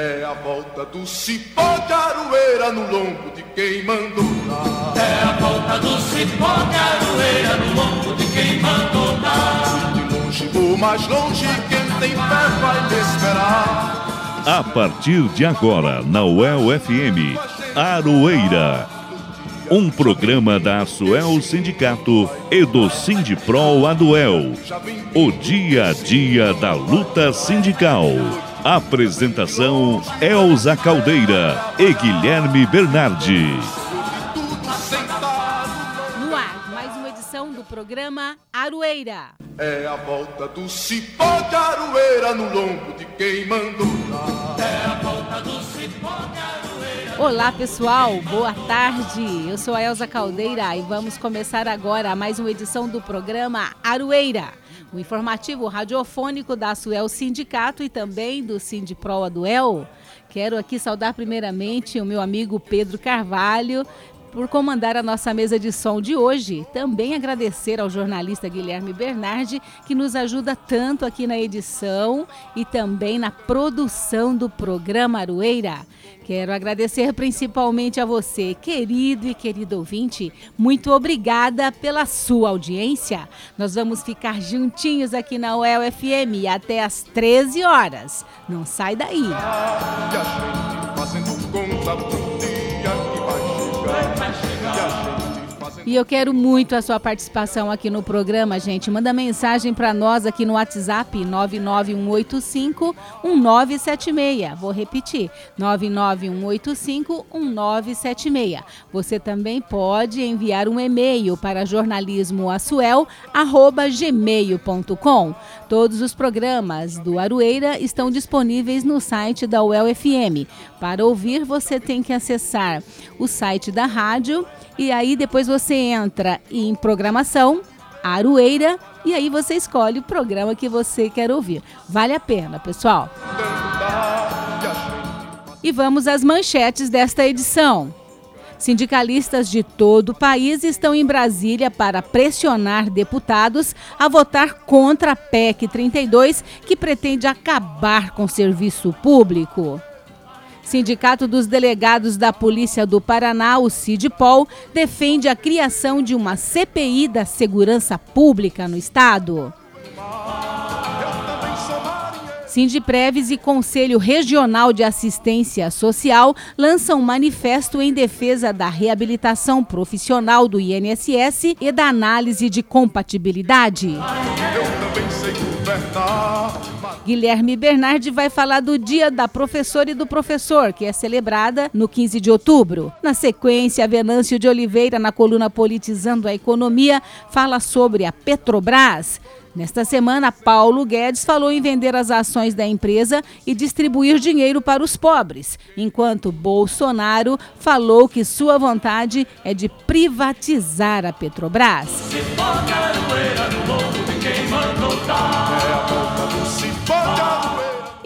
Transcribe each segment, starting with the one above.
É a volta do cipó de aroeira no lombo de quem mandou dar. É a volta do cipó de aroeira no lombo de quem mandou dar. De longe ou mais longe, quem tem fé vai me esperar. A partir de agora, na UEL FM, Aroeira. Um programa da Asuel Sindicato e do Sindipro Aduel. O dia a dia da luta sindical. Apresentação Elza Caldeira e Guilherme Bernardi. No ar, mais uma edição do programa Aroeira. É a volta do cipó de aroeira no lombo de quem mandou dar. É a volta do cipó de aroeira. Olá pessoal, boa tarde. Eu sou a Elza Caldeira e vamos começar agora mais uma edição do programa Aroeira o informativo radiofônico da Suel Sindicato e também do Sindipro Duel. Quero aqui saudar primeiramente o meu amigo Pedro Carvalho, por comandar a nossa mesa de som de hoje. Também agradecer ao jornalista Guilherme Bernardi, que nos ajuda tanto aqui na edição e também na produção do programa Arueira. Quero agradecer principalmente a você, querido e querido ouvinte. Muito obrigada pela sua audiência. Nós vamos ficar juntinhos aqui na UEL FM até às 13 horas. Não sai daí. E a gente fazendo conta pro dia que vai chegar. E a gente fazendo E eu quero muito a sua participação aqui no programa, gente. Manda mensagem para nós aqui no WhatsApp 99185 1976. Vou repetir: 99185 1976. Você também pode enviar um e-mail para jornalismoaçuel@gmail.com. Todos os programas do Aroeira estão disponíveis no site da UEL FM. Para ouvir, você tem que acessar o site da rádio e aí depois você entra em programação, Aroeira, e aí você escolhe o programa que você quer ouvir. Vale a pena, pessoal. E vamos às manchetes desta edição. Sindicalistas de todo o país estão em Brasília para pressionar deputados a votar contra a PEC 32, que pretende acabar com o serviço público. Sindicato dos Delegados da Polícia do Paraná, o CIDPOL, defende a criação de uma CPI da segurança pública no estado. Sindipreves e Conselho Regional de Assistência Social lançam um manifesto em defesa da reabilitação profissional do INSS e da análise de compatibilidade. Guilherme Bernardi vai falar do Dia da Professora e do Professor, que é celebrada no 15 de outubro. Na sequência, Venâncio de Oliveira, na coluna Politizando a Economia, fala sobre a Petrobras. Nesta semana, Paulo Guedes falou em vender as ações da empresa e distribuir dinheiro para os pobres, enquanto Bolsonaro falou que sua vontade é de privatizar a Petrobras. é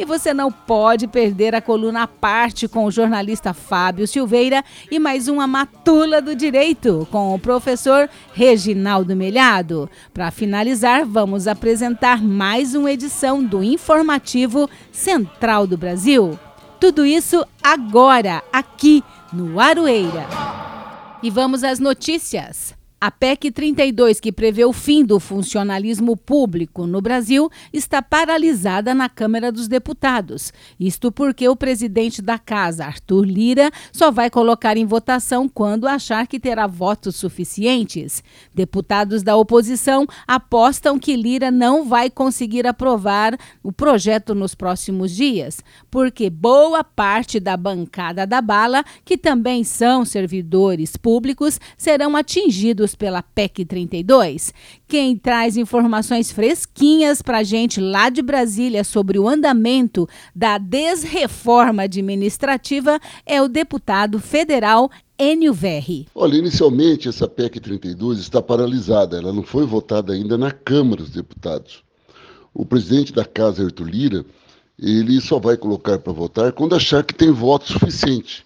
E você não pode perder a coluna à parte com o jornalista Fábio Silveira e mais uma Matula do Direito com o professor Reginaldo Melhado. Para finalizar, vamos apresentar mais uma edição do Informativo Central do Brasil. Tudo isso agora, aqui no Aroeira. E vamos às notícias. A PEC 32, que prevê o fim do funcionalismo público no Brasil, está paralisada na Câmara dos Deputados. Isto porque o presidente da casa, Arthur Lira, só vai colocar em votação quando achar que terá votos suficientes. Deputados da oposição apostam que Lira não vai conseguir aprovar o projeto nos próximos dias, porque boa parte da bancada da bala, que também são servidores públicos, serão atingidos pela PEC 32. Quem traz informações fresquinhas para a gente lá de Brasília sobre o andamento da desreforma administrativa é o deputado federal Enio Verri. Olha, inicialmente essa PEC 32 está paralisada, ela não foi votada ainda na Câmara dos Deputados. O presidente da Casa, Arthur Lira, ele só vai colocar para votar quando achar que tem voto suficiente.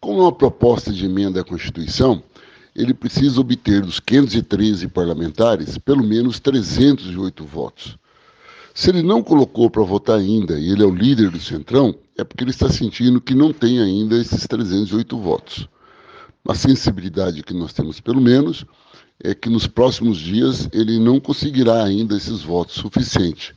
Como é uma proposta de emenda à Constituição, ele precisa obter dos 513 parlamentares pelo menos 308 votos. Se ele não colocou para votar ainda e ele é o líder do Centrão, é porque ele está sentindo que não tem ainda esses 308 votos. A sensibilidade que nós temos, pelo menos, é que nos próximos dias ele não conseguirá ainda esses votos suficientes.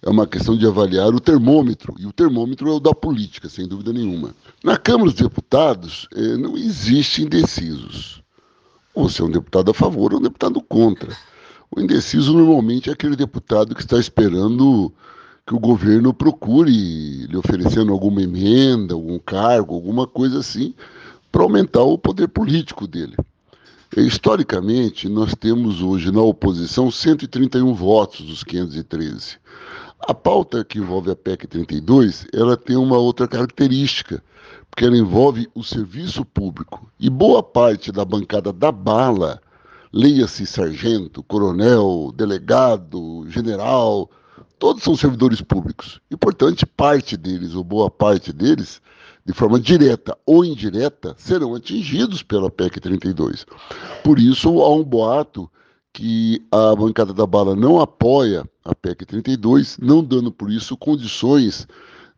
É uma questão de avaliar o termômetro, e o termômetro é o da política, sem dúvida nenhuma. Na Câmara dos Deputados, eh, não existe indecisos. Você é um deputado a favor ou um deputado contra. O indeciso normalmente é aquele deputado que está esperando que o governo procure lhe oferecendo alguma emenda, algum cargo, alguma coisa assim, para aumentar o poder político dele. Historicamente, nós temos hoje na oposição 131 votos dos 513. A pauta que envolve a PEC 32, ela tem uma outra característica, porque ela envolve o serviço público. E boa parte da bancada da bala, leia-se sargento, coronel, delegado, general, todos são servidores públicos. E, portanto, parte deles, ou boa parte deles, de forma direta ou indireta, serão atingidos pela PEC 32. Por isso, há um boato que a bancada da bala não apoia a PEC 32, não dando por isso condições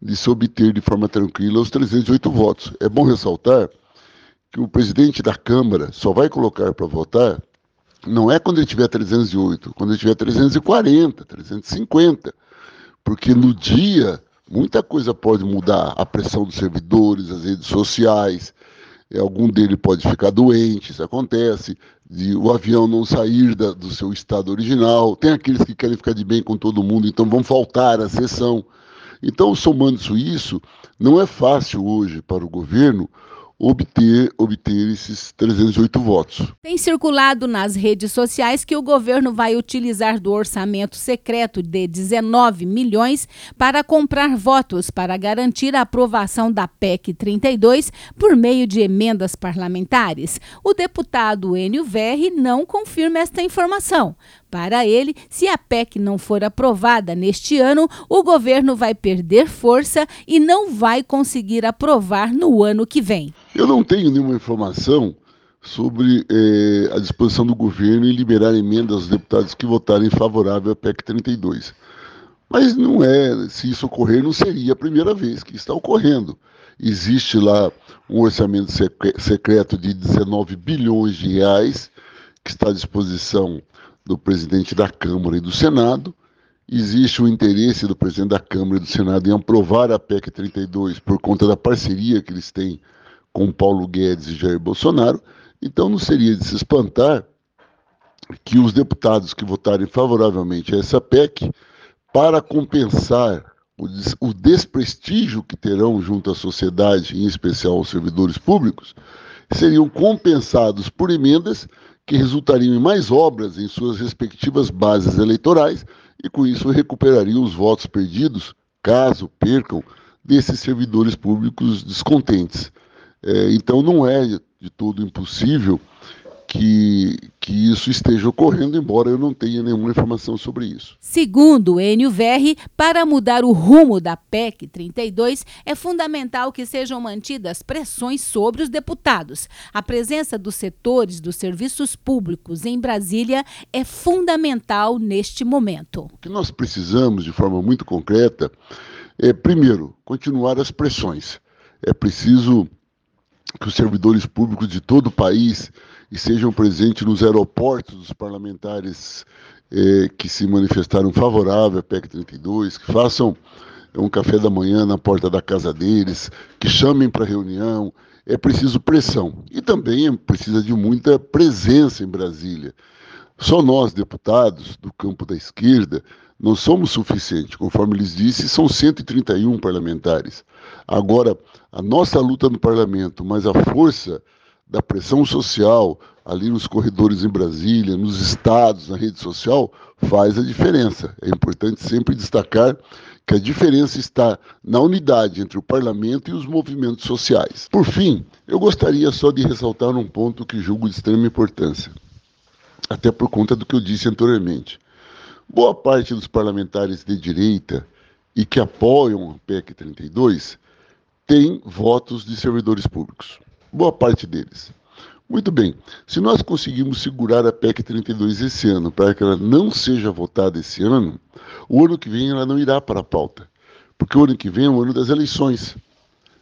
de se obter de forma tranquila os 308 votos. É bom ressaltar que o presidente da Câmara só vai colocar para votar não é quando ele tiver 308, quando ele tiver 340, 350, porque no dia muita coisa pode mudar. A pressão dos servidores, as redes sociais, é, algum deles pode ficar doente, isso acontece, de o avião não sair da, do seu estado original. Tem aqueles que querem ficar de bem com todo mundo, então vão faltar à sessão. Então, somando isso, não é fácil hoje para o governo obter, obter esses 308 votos. Tem circulado nas redes sociais que o governo vai utilizar do orçamento secreto de 19 milhões para comprar votos para garantir a aprovação da PEC 32 por meio de emendas parlamentares. O deputado Enio Verri não confirma esta informação. Para ele, se a PEC não for aprovada neste ano, o governo vai perder força e não vai conseguir aprovar no ano que vem. Eu não tenho nenhuma informação sobre eh, a disposição do governo em liberar emendas aos deputados que votarem favorável à PEC 32. Mas não é, se isso ocorrer, não seria a primeira vez que está ocorrendo. Existe lá um orçamento secreto de 19 bilhões de reais que está à disposição do presidente da Câmara e do Senado. Existe o interesse do presidente da Câmara e do Senado em aprovar a PEC 32 por conta da parceria que eles têm com Paulo Guedes e Jair Bolsonaro. Então não seria de se espantar que os deputados que votarem favoravelmente a essa PEC, para compensar o desprestígio que terão junto à sociedade, em especial aos servidores públicos, seriam compensados por emendas que resultariam em mais obras em suas respectivas bases eleitorais e, com isso, recuperariam os votos perdidos, caso percam, desses servidores públicos descontentes. É, então, não é de todo impossível que, que isso esteja ocorrendo, embora eu não tenha nenhuma informação sobre isso. Segundo Enio Verri, para mudar o rumo da PEC 32, é fundamental que sejam mantidas pressões sobre os deputados. A presença dos setores dos serviços públicos em Brasília é fundamental neste momento. O que nós precisamos, de forma muito concreta, é, primeiro, continuar as pressões. É preciso que os servidores públicos de todo o país e sejam presentes nos aeroportos dos parlamentares eh, que se manifestaram favorável à PEC 32, que façam um café da manhã na porta da casa deles, que chamem para reunião. É preciso pressão. E também precisa de muita presença em Brasília. Só nós, deputados do campo da esquerda, não somos suficientes. Conforme lhes disse, são 131 parlamentares. Agora, a nossa luta no parlamento, mas a força da pressão social ali nos corredores em Brasília, nos estados, na rede social, faz a diferença. É importante sempre destacar que a diferença está na unidade entre o parlamento e os movimentos sociais. Por fim, eu gostaria só de ressaltar um ponto que julgo de extrema importância, até por conta do que eu disse anteriormente. Boa parte dos parlamentares de direita e que apoiam a PEC 32 tem votos de servidores públicos boa parte deles. Muito bem, se nós conseguirmos segurar a PEC 32 esse ano, para que ela não seja votada esse ano, o ano que vem ela não irá para a pauta, porque o ano que vem é o ano das eleições.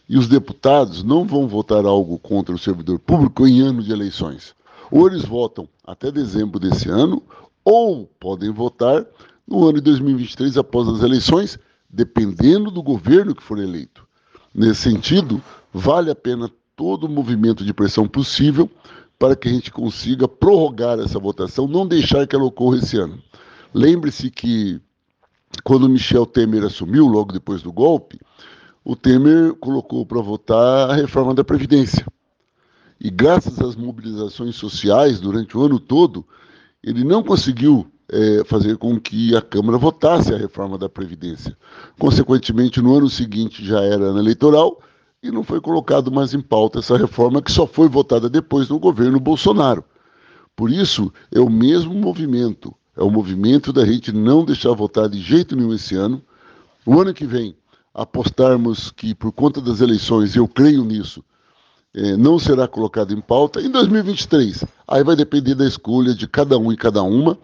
E os deputados não vão votar algo contra o servidor público em ano de eleições. Ou eles votam até dezembro desse ano, ou podem votar no ano de 2023 após as eleições, dependendo do governo que for eleito. Nesse sentido, vale a pena todo o movimento de pressão possível para que a gente consiga prorrogar essa votação, não deixar que ela ocorra esse ano. Lembre-se que quando Michel Temer assumiu, logo depois do golpe, o Temer colocou para votar a reforma da Previdência. E graças às mobilizações sociais durante o ano todo, ele não conseguiu é, fazer com que a Câmara votasse a reforma da Previdência. Consequentemente, no ano seguinte já era ano eleitoral e não foi colocado mais em pauta essa reforma que só foi votada depois no governo Bolsonaro. Por isso, é o mesmo movimento, é o movimento da gente não deixar votar de jeito nenhum esse ano. O ano que vem, apostarmos que, por conta das eleições, eu creio nisso, é, não será colocado em pauta. Em 2023, aí vai depender da escolha de cada um e cada uma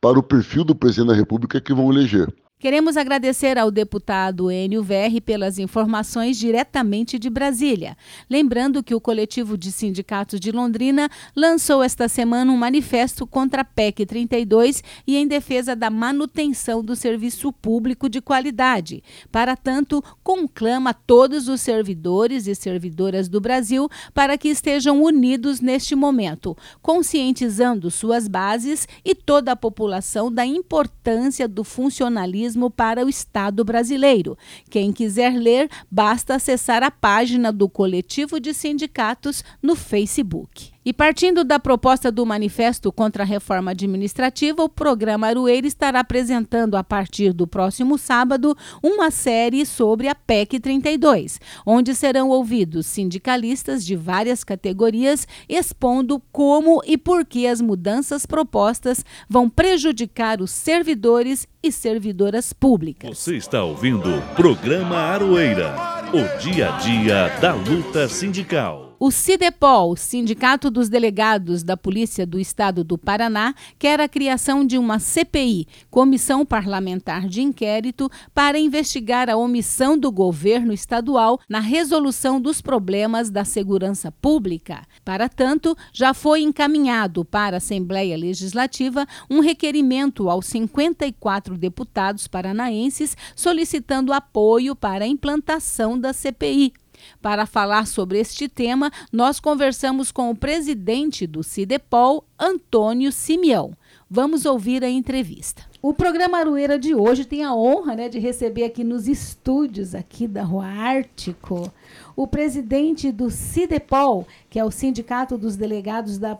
para o perfil do presidente da República que vão eleger. Queremos agradecer ao deputado Enio Verri pelas informações diretamente de Brasília. Lembrando que o coletivo de sindicatos de Londrina lançou esta semana um manifesto contra a PEC 32 e em defesa da manutenção do serviço público de qualidade. Para tanto, conclama todos os servidores e servidoras do Brasil para que estejam unidos neste momento, conscientizando suas bases e toda a população da importância do funcionalismo para o Estado brasileiro. Quem quiser ler, basta acessar a página do Coletivo de Sindicatos no Facebook. E partindo da proposta do Manifesto contra a Reforma Administrativa, o programa Arueira estará apresentando a partir do próximo sábado uma série sobre a PEC 32, onde serão ouvidos sindicalistas de várias categorias expondo como e por que as mudanças propostas vão prejudicar os servidores e servidoras públicas. Você está ouvindo o programa Aroeira, o dia a dia da luta sindical. O CIDEPOL, Sindicato dos Delegados da Polícia do Estado do Paraná, quer a criação de uma CPI, Comissão Parlamentar de Inquérito, para investigar a omissão do governo estadual na resolução dos problemas da segurança pública. Para tanto, já foi encaminhado para a Assembleia Legislativa um requerimento aos 54 deputados paranaenses solicitando apoio para a implantação da CPI. Para falar sobre este tema, nós conversamos com o presidente do CIDEPOL, Antônio Simeão. Vamos ouvir a entrevista. O programa Arueira de hoje tem a honra né, de receber aqui nos estúdios aqui da Rua Ártico o presidente do CIDEPOL, que é o Sindicato dos Delegados da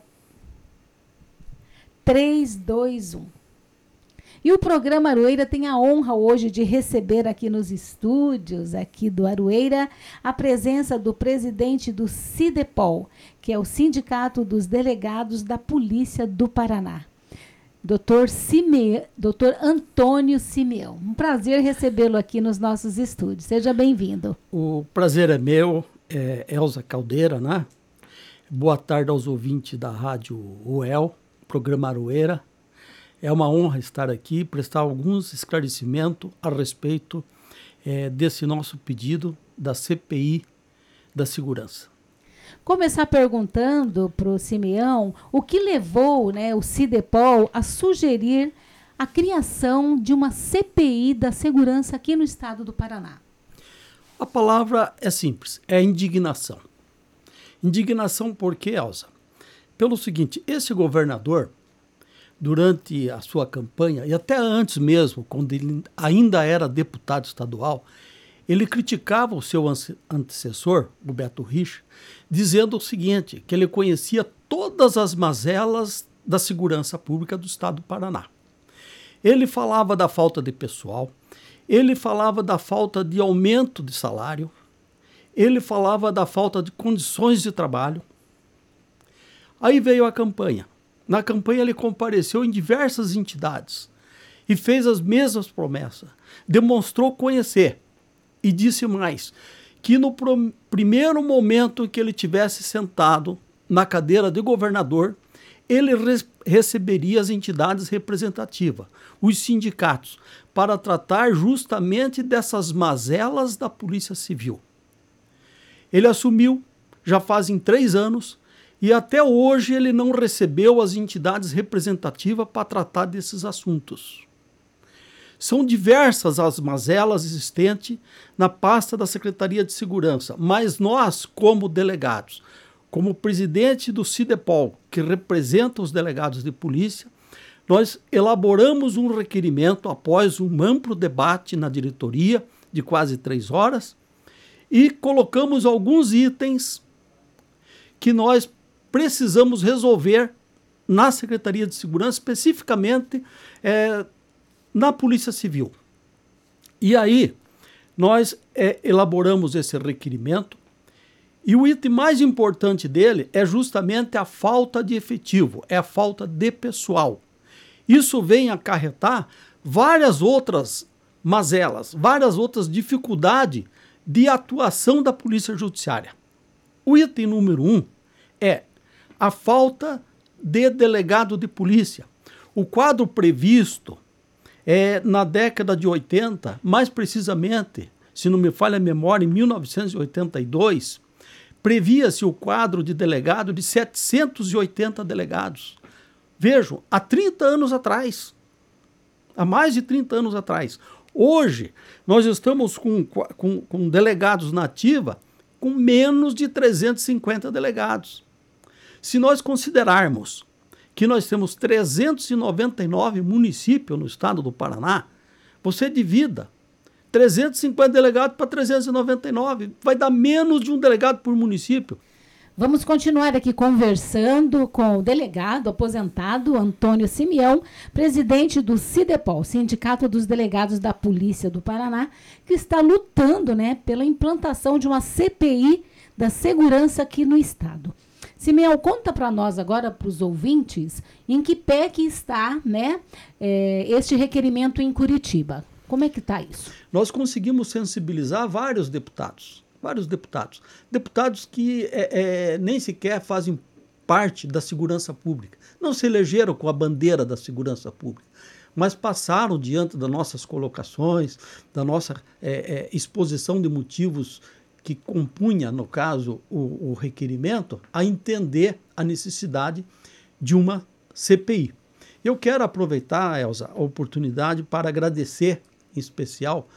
321. E o programa Aroeira tem a honra hoje de receber aqui nos estúdios aqui do Aroeira a presença do presidente do CIDEPOL, que é o Sindicato dos Delegados da Polícia do Paraná. Doutor, Cime... Doutor Antônio Simeão. Um prazer recebê-lo aqui nos nossos estúdios. Seja bem-vindo. O prazer é meu, é Elza Caldeira, né? Boa tarde aos ouvintes da Rádio UEL, programa Aroeira. É uma honra estar aqui e prestar alguns esclarecimentos a respeito é, desse nosso pedido da CPI da segurança. Começar perguntando para o Simeão o que levou né, o CIDEPOL a sugerir a criação de uma CPI da segurança aqui no estado do Paraná. A palavra é simples, é indignação. Indignação por quê, Elza? Pelo seguinte, esse governador durante a sua campanha, e até antes mesmo, quando ele ainda era deputado estadual, ele criticava o seu antecessor, o Beto Rich, dizendo o seguinte, que ele conhecia todas as mazelas da segurança pública do estado do Paraná. Ele falava da falta de pessoal, ele falava da falta de aumento de salário, ele falava da falta de condições de trabalho. Aí veio a campanha. Na campanha, ele compareceu em diversas entidades e fez as mesmas promessas. Demonstrou conhecer e disse mais: que no primeiro momento que ele tivesse sentado na cadeira de governador, ele re receberia as entidades representativas, os sindicatos, para tratar justamente dessas mazelas da Polícia Civil. Ele assumiu, já fazem três anos, e até hoje ele não recebeu as entidades representativas para tratar desses assuntos. São diversas as mazelas existentes na pasta da Secretaria de Segurança, mas nós, como delegados, como presidente do CIDEPOL, que representa os delegados de polícia, nós elaboramos um requerimento após um amplo debate na diretoria de quase três horas e colocamos alguns itens que nós precisamos resolver na Secretaria de Segurança, especificamente é, na Polícia Civil. E aí, nós é, elaboramos esse requerimento e o item mais importante dele é justamente a falta de efetivo, é a falta de pessoal. Isso vem acarretar várias outras mazelas, várias outras dificuldades de atuação da Polícia Judiciária. O item número um é a falta de delegado de polícia. O quadro previsto é na década de 80, mais precisamente, se não me falha a memória, em 1982, previa-se o quadro de delegado de 780 delegados. Vejam, há 30 anos atrás, há mais de 30 anos atrás. Hoje, nós estamos com, com, com delegados na ativa com menos de 350 delegados. Se nós considerarmos que nós temos 399 municípios no estado do Paraná, você divida 350 delegados para 399. Vai dar menos de um delegado por município. Vamos continuar aqui conversando com o delegado aposentado Antônio Simeão, presidente do CIDEPOL, Sindicato dos Delegados da Polícia do Paraná, que está lutando né, pela implantação de uma CPI da segurança aqui no estado. Simeão, conta para nós agora, para os ouvintes, em que pé que está né, é, este requerimento em Curitiba. Como é que está isso? Nós conseguimos sensibilizar vários deputados, vários deputados, deputados que é, é, nem sequer fazem parte da segurança pública, não se elegeram com a bandeira da segurança pública, mas passaram diante das nossas colocações, da nossa é, é exposição de motivos que compunha, no caso, o, o requerimento, a entender a necessidade de uma CPI. Eu quero aproveitar, Elza, a oportunidade para agradecer em especial,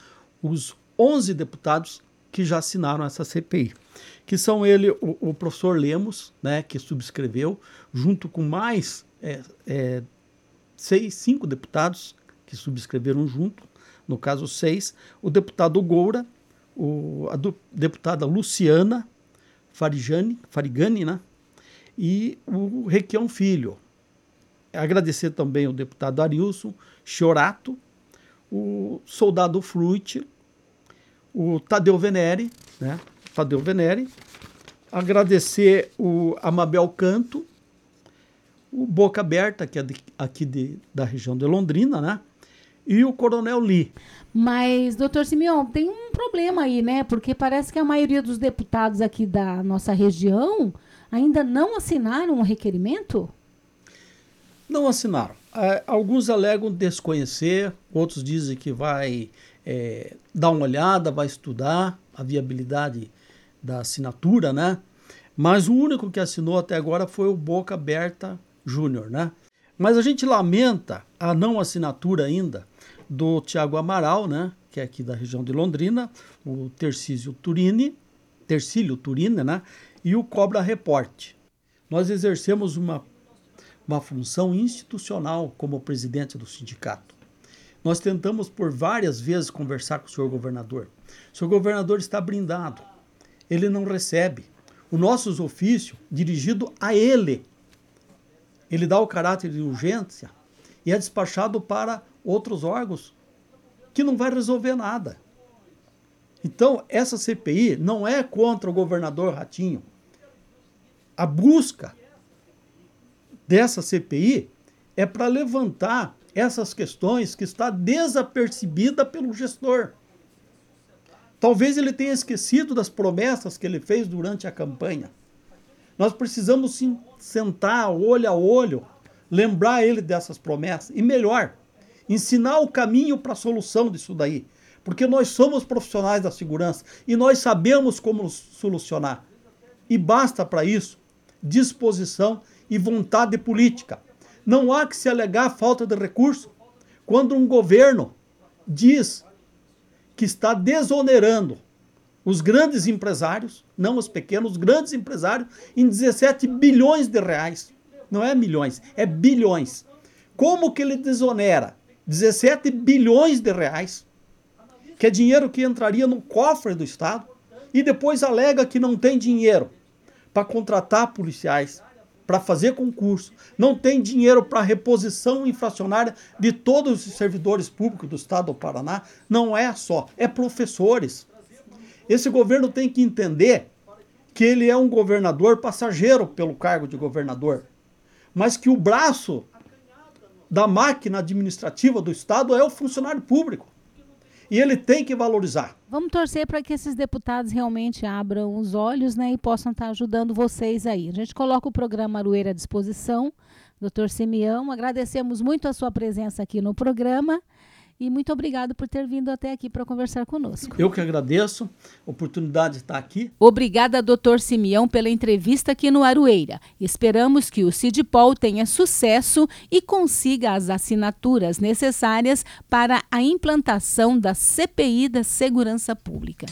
os 11 deputados que já assinaram essa CPI, que são ele, o, o professor Lemos, né, que subscreveu, junto com mais é, é, seis, cinco deputados que subscreveram junto, no caso seis, o deputado Goura, o, a do, deputada Luciana Farigani, Farigani né, e o Requião Filho. Agradecer também ao deputado Arilson Chorato, o soldado Fruit, o Tadeu Venere, né? Tadeu Venere, agradecer o Amabel Canto, o Boca Aberta, que é de, aqui de, da região de Londrina, né? E o Coronel Lee. Mas, doutor Simeão, tem um problema aí, né? Porque parece que a maioria dos deputados aqui da nossa região ainda não assinaram o requerimento? Não assinaram. É, alguns alegam desconhecer, outros dizem que vai é, dar uma olhada, vai estudar a viabilidade da assinatura, né? Mas o único que assinou até agora foi o Boca Aberta Júnior, né? Mas a gente lamenta a não assinatura ainda do Tiago Amaral, né? Que é aqui da região de Londrina, o Tercísio Turini, Tercílio Turini, né? E o Cobra Report. Nós exercemos uma uma função institucional como presidente do sindicato. Nós tentamos por várias vezes conversar com o senhor governador. O senhor governador está brindado. Ele não recebe. O nosso ofício dirigido a ele. Ele dá o caráter de urgência e é despachado para outros órgãos que não vai resolver nada. Então, essa CPI não é contra o governador Ratinho. A busca dessa CPI é para levantar essas questões que está desapercebida pelo gestor. Talvez ele tenha esquecido das promessas que ele fez durante a campanha. Nós precisamos sim sentar olho a olho, lembrar ele dessas promessas e melhor, ensinar o caminho para a solução disso daí. Porque nós somos profissionais da segurança e nós sabemos como solucionar. E basta para isso disposição e vontade política. Não há que se alegar falta de recurso quando um governo diz que está desonerando os grandes empresários, não os pequenos, os grandes empresários, em 17 bilhões de reais. Não é milhões, é bilhões. Como que ele desonera 17 bilhões de reais, que é dinheiro que entraria no cofre do Estado, e depois alega que não tem dinheiro para contratar policiais, para fazer concurso, não tem dinheiro para reposição inflacionária de todos os servidores públicos do estado do Paraná, não é só, é professores. Esse governo tem que entender que ele é um governador passageiro pelo cargo de governador, mas que o braço da máquina administrativa do estado é o funcionário público. E ele tem que valorizar. Vamos torcer para que esses deputados realmente abram os olhos né, e possam estar ajudando vocês aí. A gente coloca o programa Arueira à disposição. Doutor Simeão, agradecemos muito a sua presença aqui no programa e muito obrigado por ter vindo até aqui para conversar conosco. Eu que agradeço a oportunidade de estar aqui. Obrigada, doutor Simeão, pela entrevista aqui no Arueira. Esperamos que o CIDPOL tenha sucesso e consiga as assinaturas necessárias para a implantação da CPI da Segurança Pública.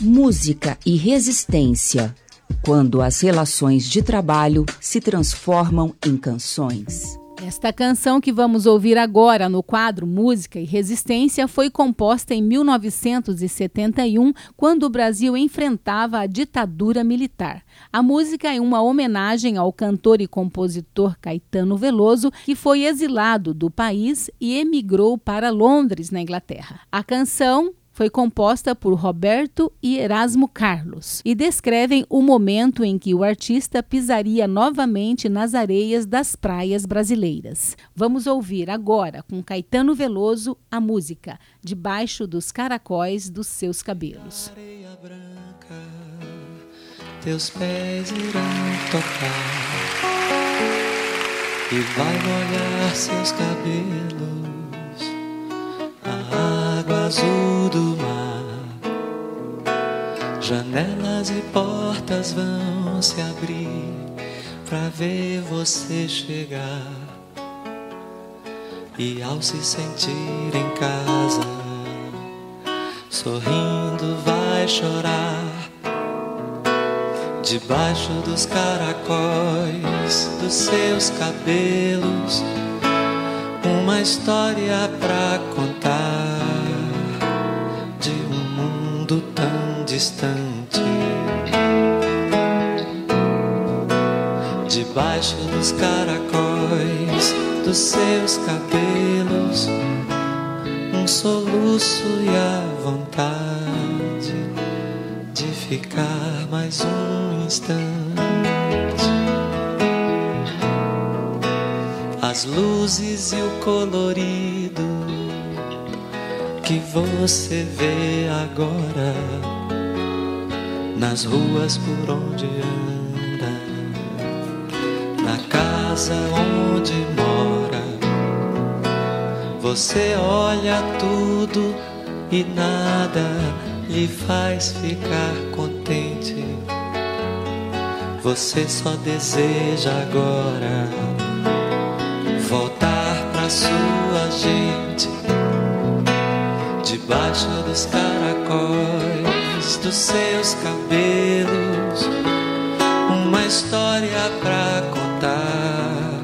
Música e resistência. Quando as relações de trabalho se transformam em canções. Esta canção que vamos ouvir agora no quadro Música e Resistência foi composta em 1971, quando o Brasil enfrentava a ditadura militar. A música é uma homenagem ao cantor e compositor Caetano Veloso, que foi exilado do país e emigrou para Londres, na Inglaterra. A canção foi composta por Roberto e Erasmo Carlos e descrevem o momento em que o artista pisaria novamente nas areias das praias brasileiras. Vamos ouvir agora, com Caetano Veloso, a música Debaixo dos Caracóis dos Seus Cabelos. Areia branca, teus pés irão tocar e vai molhar seus cabelos água azul do mar. Janelas e portas vão se abrir para ver você chegar. E ao se sentir em casa, sorrindo vai chorar. Debaixo dos caracóis dos seus cabelos, uma história pra contar distante. Debaixo dos caracóis dos seus cabelos, um soluço e a vontade de ficar mais um instante. As luzes e o colorido que você vê agora nas ruas por onde anda, na casa onde mora. Você olha tudo e nada lhe faz ficar contente. Você só deseja agora voltar pra sua gente debaixo dos caracóis dos seus cabelos, uma história pra contar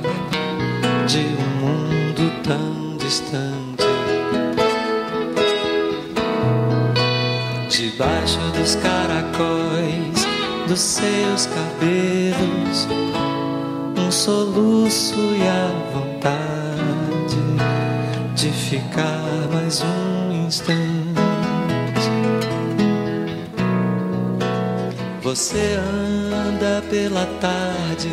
de um mundo tão distante. Debaixo dos caracóis dos seus cabelos, um soluço e a vontade de ficar mais um instante. Você anda pela tarde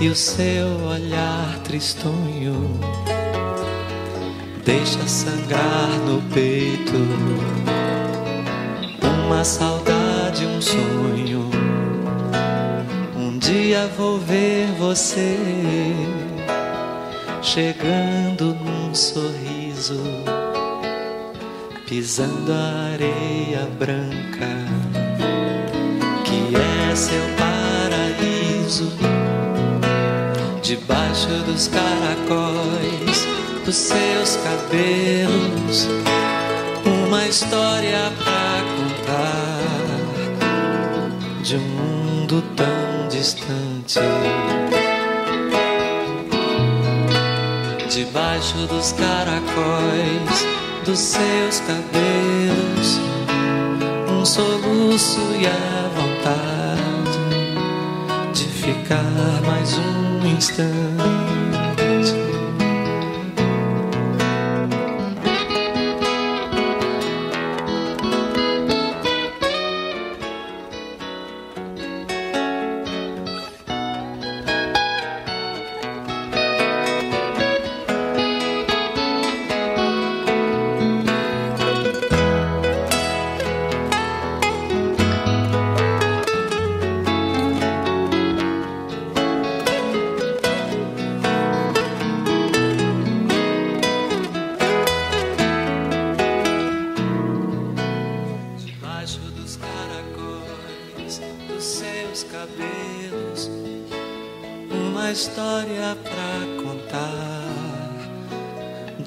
e o seu olhar tristonho deixa sangrar no peito uma saudade, um sonho. Um dia vou ver você chegando num sorriso, pisando a areia branca, seu paraíso, debaixo dos caracóis dos seus cabelos, uma história pra contar de um mundo tão distante. debaixo dos caracóis dos seus cabelos, um soluço e a ficar mais um instante.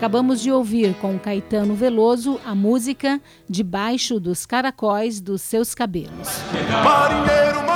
Acabamos de ouvir com Caetano Veloso a música Debaixo dos Caracóis dos Seus Cabelos. Marinheiro,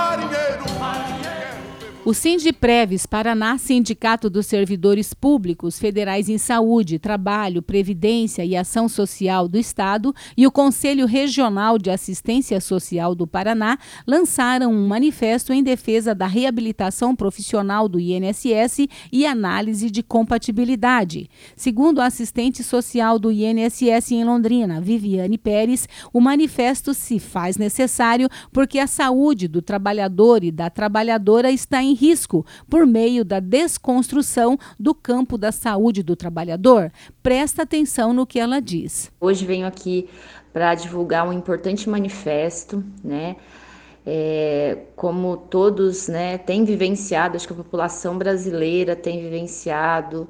o Sindpreves Paraná, Sindicato dos Servidores Públicos Federais em Saúde, Trabalho, Previdência e Ação Social do Estado e o Conselho Regional de Assistência Social do Paraná lançaram um manifesto em defesa da reabilitação profissional do INSS e análise de compatibilidade. Segundo a assistente social do INSS em Londrina, Viviane Pérez, o manifesto se faz necessário porque a saúde do trabalhador e da trabalhadora está em risco por meio da desconstrução do campo da saúde do trabalhador? Presta atenção no que ela diz. Hoje venho aqui para divulgar um importante manifesto, né? É, como todos né, têm vivenciado, acho que a população brasileira tem vivenciado,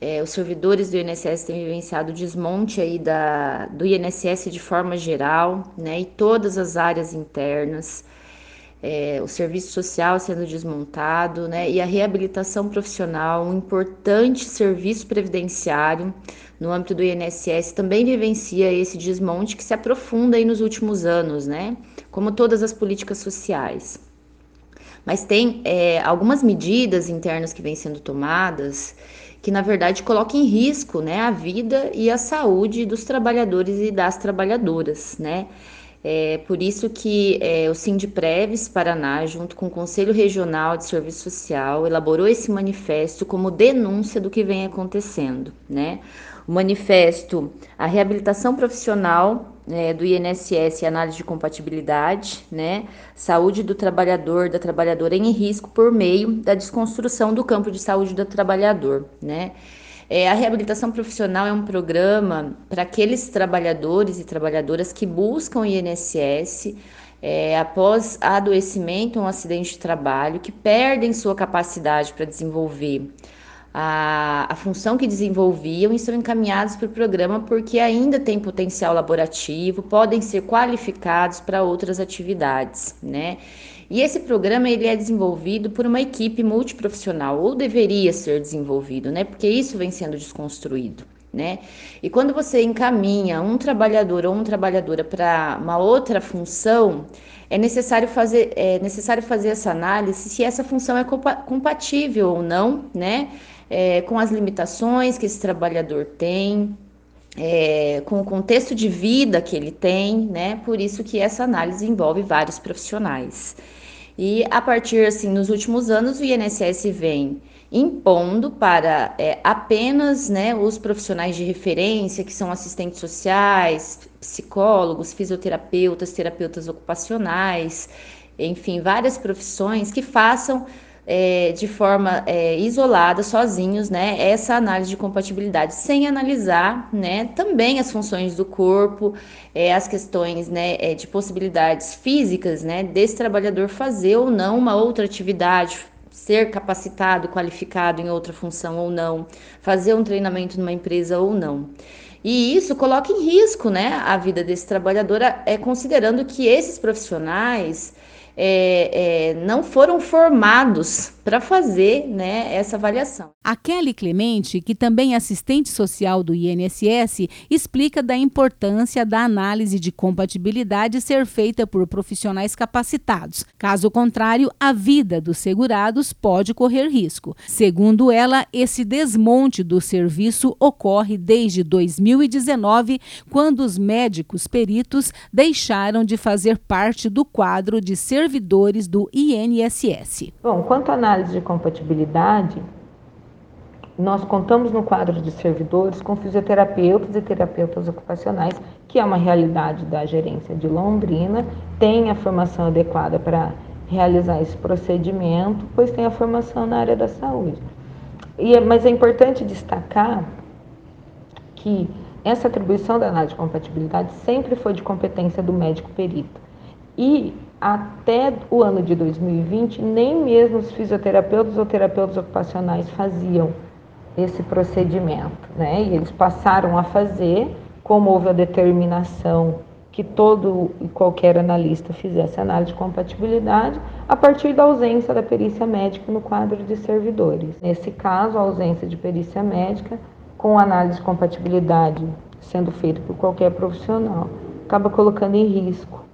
é, os servidores do INSS têm vivenciado o desmonte aí da, do INSS de forma geral, né, e todas as áreas internas é, o serviço social sendo desmontado, né, e a reabilitação profissional, um importante serviço previdenciário no âmbito do INSS também vivencia esse desmonte que se aprofunda aí nos últimos anos, né, como todas as políticas sociais. Mas tem é, algumas medidas internas que vêm sendo tomadas que na verdade colocam em risco, né, a vida e a saúde dos trabalhadores e das trabalhadoras, né. É por isso que é, o Sindpreves Paraná, junto com o Conselho Regional de Serviço Social, elaborou esse manifesto como denúncia do que vem acontecendo, né? O manifesto, a reabilitação profissional é, do INSS e análise de compatibilidade, né? Saúde do trabalhador, da trabalhadora em risco por meio da desconstrução do campo de saúde do trabalhador, né? É, a reabilitação profissional é um programa para aqueles trabalhadores e trabalhadoras que buscam o INSS é, após adoecimento ou um acidente de trabalho, que perdem sua capacidade para desenvolver a, a, função que desenvolviam e são encaminhados para o programa porque ainda têm potencial laborativo, podem ser qualificados para outras atividades, né? E esse programa ele é desenvolvido por uma equipe multiprofissional, ou deveria ser desenvolvido, né? Porque isso vem sendo desconstruído. Né? E quando você encaminha um trabalhador ou uma trabalhadora para uma outra função, é necessário fazer, é necessário fazer essa análise se essa função é compatível ou não, né? É, com as limitações que esse trabalhador tem, é, com o contexto de vida que ele tem, né? Por isso que essa análise envolve vários profissionais. E a partir, assim, nos últimos anos, o INSS vem impondo para é, apenas né, os profissionais de referência, que são assistentes sociais, psicólogos, fisioterapeutas, terapeutas ocupacionais, enfim, várias profissões que façam é, de forma é, isolada, sozinhos, né, essa análise de compatibilidade, sem analisar, né, também as funções do corpo, é, as questões, né, é, de possibilidades físicas, né, desse trabalhador fazer ou não uma outra atividade, ser capacitado, qualificado em outra função ou não, fazer um treinamento numa empresa ou não. E isso coloca em risco, né, a vida desse trabalhador, é, considerando que esses profissionais é, é, não foram formados para fazer né, essa avaliação. A Kelly Clemente, que também é assistente social do INSS, explica da importância da análise de compatibilidade ser feita por profissionais capacitados. Caso contrário, a vida dos segurados pode correr risco. Segundo ela, esse desmonte do serviço ocorre desde 2019, quando os médicos peritos deixaram de fazer parte do quadro de servidores do INSS. Bom, quanto à análise de compatibilidade, nós contamos no quadro de servidores com fisioterapeutas e terapeutas ocupacionais, que é uma realidade da gerência de Londrina, tem a formação adequada para realizar esse procedimento, pois tem a formação na área da saúde. E, é, mas é importante destacar que essa atribuição da análise de compatibilidade sempre foi de competência do médico perito. E até o ano de 2020, nem mesmo os fisioterapeutas ou terapeutas ocupacionais faziam esse procedimento, né? E eles passaram a fazer, como houve a determinação que todo e qualquer analista fizesse análise de compatibilidade, a partir da ausência da perícia médica no quadro de servidores. Nesse caso, a ausência de perícia médica, com análise de compatibilidade sendo feita por qualquer profissional, acaba colocando em risco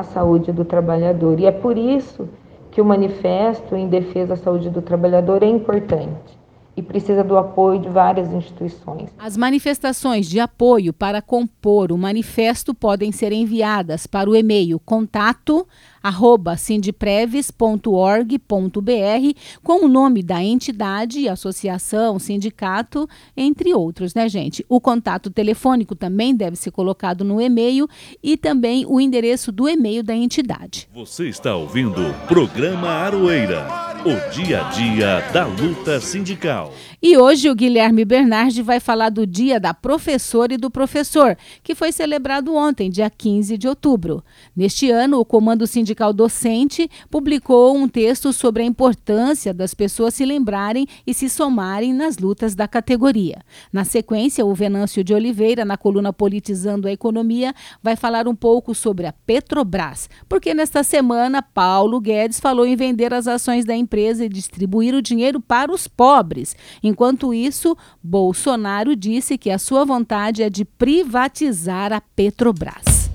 a saúde do trabalhador. E é por isso que o manifesto em defesa da saúde do trabalhador é importante e precisa do apoio de várias instituições. As manifestações de apoio para compor o manifesto podem ser enviadas para o e-mail contato arroba sindipreves.org.br com o nome da entidade, associação, sindicato, entre outros, né, gente? O contato telefônico também deve ser colocado no e-mail e também o endereço do e-mail da entidade. Você está ouvindo o programa Aroeira, o dia a dia da luta sindical. E hoje o Guilherme Bernardi vai falar do Dia da Professora e do Professor, que foi celebrado ontem, dia 15 de outubro. Neste ano, o Comando Sindical Docente publicou um texto sobre a importância das pessoas se lembrarem e se somarem nas lutas da categoria. Na sequência, o Venâncio de Oliveira, na coluna Politizando a Economia, vai falar um pouco sobre a Petrobras, porque nesta semana Paulo Guedes falou em vender as ações da empresa e distribuir o dinheiro para os pobres. Enquanto isso, Bolsonaro disse que a sua vontade é de privatizar a Petrobras.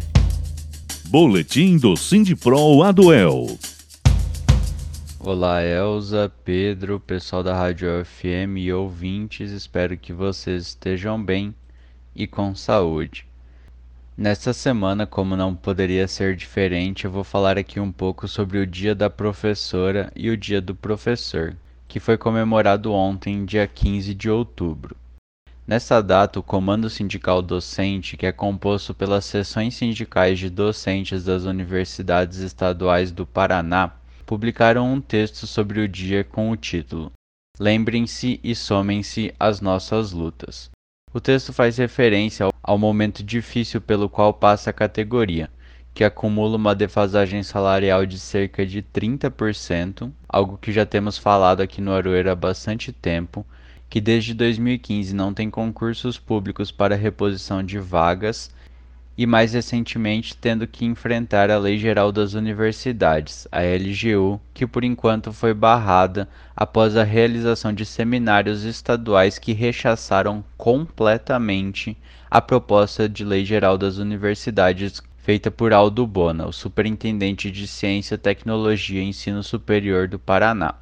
Boletim do Sindipro Aduel. Olá, Elza, Pedro, pessoal da Rádio FM e ouvintes, espero que vocês estejam bem e com saúde. Nesta semana, como não poderia ser diferente, eu vou falar aqui um pouco sobre o Dia da Professora e o Dia do Professor, que foi comemorado ontem, dia 15 de outubro. Nessa data, o Comando Sindical Docente, que é composto pelas seções sindicais de docentes das universidades estaduais do Paraná, publicaram um texto sobre o dia com o título Lembrem-se e somem-se às nossas lutas. O texto faz referência ao momento difícil pelo qual passa a categoria, que acumula uma defasagem salarial de cerca de 30%, algo que já temos falado aqui no Aroeira há bastante tempo, que desde 2015 não tem concursos públicos para reposição de vagas e mais recentemente tendo que enfrentar a Lei Geral das Universidades, a LGU, que por enquanto foi barrada após a realização de seminários estaduais que rechaçaram completamente a proposta de Lei Geral das Universidades feita por Aldo Bona, o Superintendente de Ciência, Tecnologia e Ensino Superior do Paraná.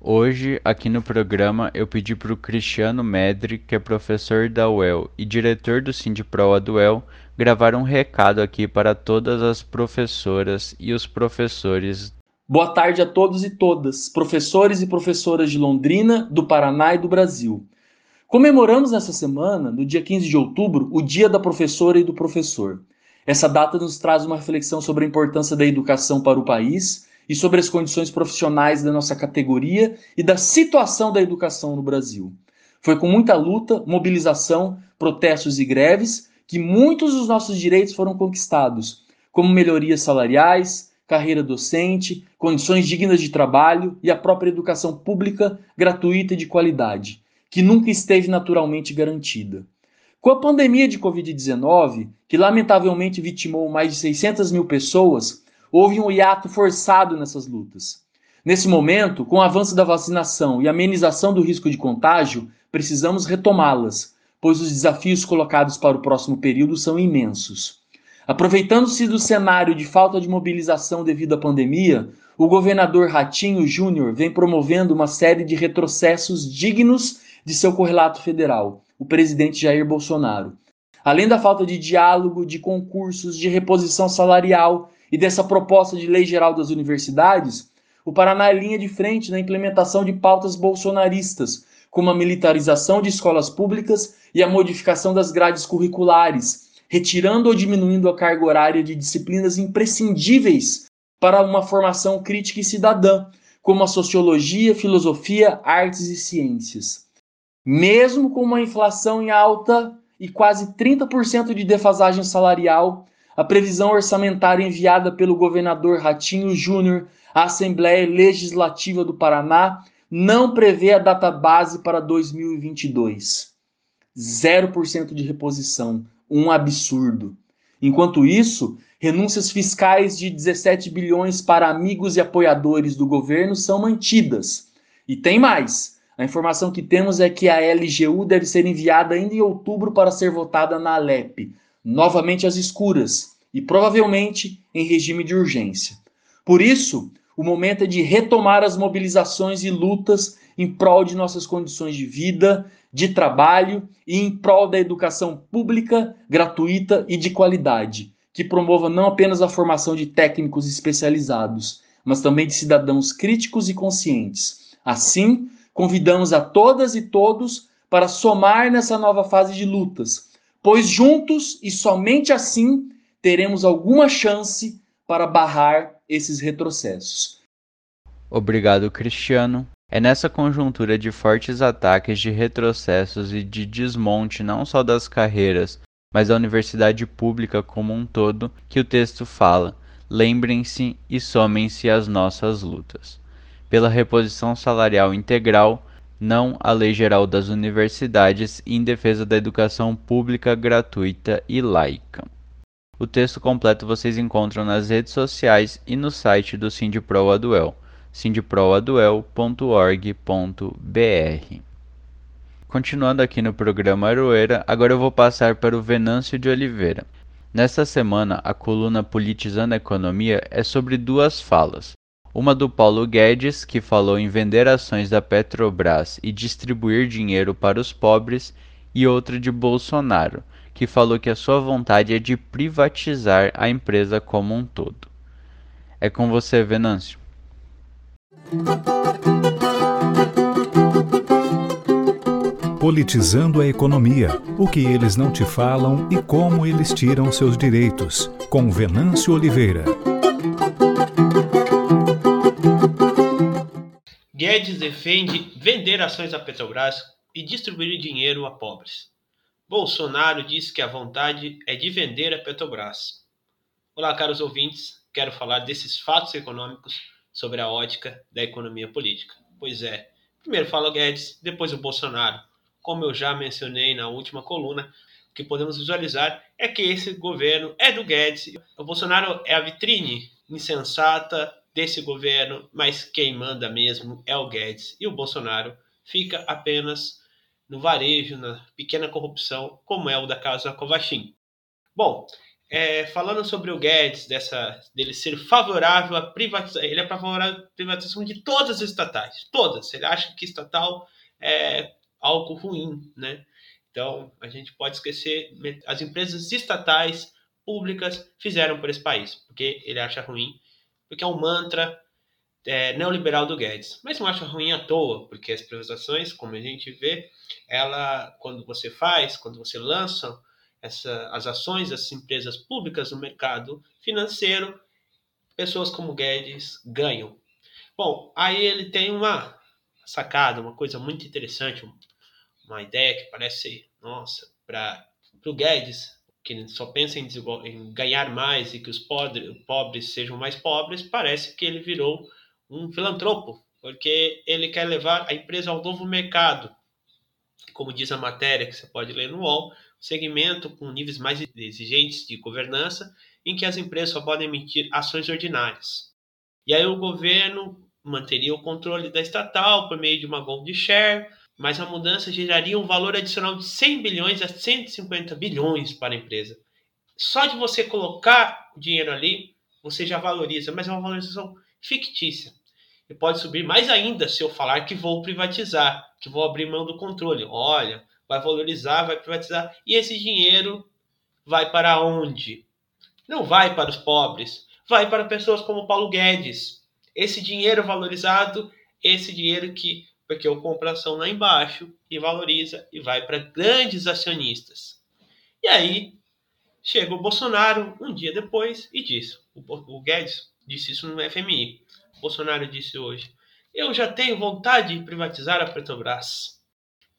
Hoje, aqui no programa, eu pedi para o Cristiano Medri, que é professor da UEL e diretor do Sindipro da UEL, gravar um recado aqui para todas as professoras e os professores Boa tarde a todos e todas, professores e professoras de Londrina, do Paraná e do Brasil. Comemoramos nessa semana, no dia 15 de outubro, o Dia da Professora e do Professor. Essa data nos traz uma reflexão sobre a importância da educação para o país e sobre as condições profissionais da nossa categoria e da situação da educação no Brasil. Foi com muita luta, mobilização, protestos e greves que muitos dos nossos direitos foram conquistados, como melhorias salariais, carreira docente, condições dignas de trabalho e a própria educação pública, gratuita e de qualidade, que nunca esteve naturalmente garantida. Com a pandemia de Covid-19, que lamentavelmente vitimou mais de 600 mil pessoas, houve um hiato forçado nessas lutas. Nesse momento, com o avanço da vacinação e amenização do risco de contágio, precisamos retomá-las, pois os desafios colocados para o próximo período são imensos. Aproveitando-se do cenário de falta de mobilização devido à pandemia, o governador Ratinho Júnior vem promovendo uma série de retrocessos dignos de seu correlato federal, o presidente Jair Bolsonaro. Além da falta de diálogo, de concursos, de reposição salarial e dessa proposta de lei geral das universidades, o Paraná é linha de frente na implementação de pautas bolsonaristas, como a militarização de escolas públicas e a modificação das grades curriculares, retirando ou diminuindo a carga horária de disciplinas imprescindíveis para uma formação crítica e cidadã, como a sociologia, filosofia, artes e ciências. Mesmo com uma inflação em alta e quase 30% de defasagem salarial, a previsão orçamentária enviada pelo governador Ratinho Júnior à Assembleia Legislativa do Paraná não prevê a data base para 2022. 0% de reposição, um absurdo. Enquanto isso, renúncias fiscais de 17 bilhões para amigos e apoiadores do governo são mantidas. E tem mais. A informação que temos é que a LGU deve ser enviada ainda em outubro para ser votada na Alep, novamente às escuras e provavelmente em regime de urgência. Por isso, o momento é de retomar as mobilizações e lutas em prol de nossas condições de vida, de trabalho e em prol da educação pública, gratuita e de qualidade, que promova não apenas a formação de técnicos especializados, mas também de cidadãos críticos e conscientes. Assim, convidamos a todas e todos para somar nessa nova fase de lutas, pois juntos e somente assim teremos alguma chance para barrar esses retrocessos. Obrigado, Cristiano. É nessa conjuntura de fortes ataques de retrocessos e de desmonte não só das carreiras, mas da universidade pública como um todo que o texto fala: lembrem-se e somem-se às nossas lutas. Pela reposição salarial integral, não a Lei Geral das Universidades em defesa da educação pública gratuita e laica. O texto completo vocês encontram nas redes sociais e no site do Sindipro Aduel sindproaduel.org.br. Continuando aqui no programa Aroeira, agora eu vou passar para o Venâncio de Oliveira. Nesta semana, a coluna Politizando a Economia é sobre duas falas. Uma do Paulo Guedes, que falou em vender ações da Petrobras e distribuir dinheiro para os pobres, e outra de Bolsonaro, que falou que a sua vontade é de privatizar a empresa como um todo. É com você, Venâncio. Politizando a economia, o que eles não te falam e como eles tiram seus direitos, com Venâncio Oliveira. Guedes defende vender ações da Petrobras e distribuir dinheiro a pobres. Bolsonaro diz que a vontade é de vender a Petrobras. Olá, caros ouvintes, quero falar desses fatos econômicos sobre a ótica da economia política. Pois é, primeiro fala o Guedes, depois o Bolsonaro. Como eu já mencionei na última coluna, o que podemos visualizar é que esse governo é do Guedes. O Bolsonaro é a vitrine insensata desse governo, mas quem manda mesmo é o Guedes. E o Bolsonaro fica apenas no varejo, na pequena corrupção, como é o da casa Covaxin. Bom, é, falando sobre o Guedes, dessa, dele ser favorável à privatização, ele é favorável à privatização de todas as estatais, todas. Ele acha que estatal é algo ruim, né? Então, a gente pode esquecer, as empresas estatais públicas fizeram por esse país, porque ele acha ruim, porque é um mantra é, neoliberal do Guedes. Mas não acho ruim à toa, porque as privatizações, como a gente vê, ela, quando você faz, quando você lança essa, as ações das empresas públicas no mercado financeiro, pessoas como Guedes ganham. Bom, aí ele tem uma sacada, uma coisa muito interessante, uma ideia que parece, nossa, para o Guedes, que só pensa em, em, ganhar mais e que os pobres, pobres sejam mais pobres, parece que ele virou um filantropo, porque ele quer levar a empresa ao novo mercado. Como diz a matéria que você pode ler no UOL, segmento com níveis mais exigentes de governança, em que as empresas só podem emitir ações ordinárias. E aí o governo manteria o controle da estatal por meio de uma gold share, mas a mudança geraria um valor adicional de 100 bilhões a 150 bilhões para a empresa. Só de você colocar o dinheiro ali, você já valoriza, mas é uma valorização fictícia. E pode subir mais ainda se eu falar que vou privatizar, que vou abrir mão do controle. Olha, vai valorizar, vai privatizar. E esse dinheiro vai para onde? Não vai para os pobres, vai para pessoas como Paulo Guedes. Esse dinheiro valorizado, esse dinheiro que porque eu compro ação lá embaixo e valoriza e vai para grandes acionistas. E aí chega o Bolsonaro um dia depois e diz, o Guedes disse isso no FMI. O Bolsonaro disse hoje: "Eu já tenho vontade de privatizar a Petrobras".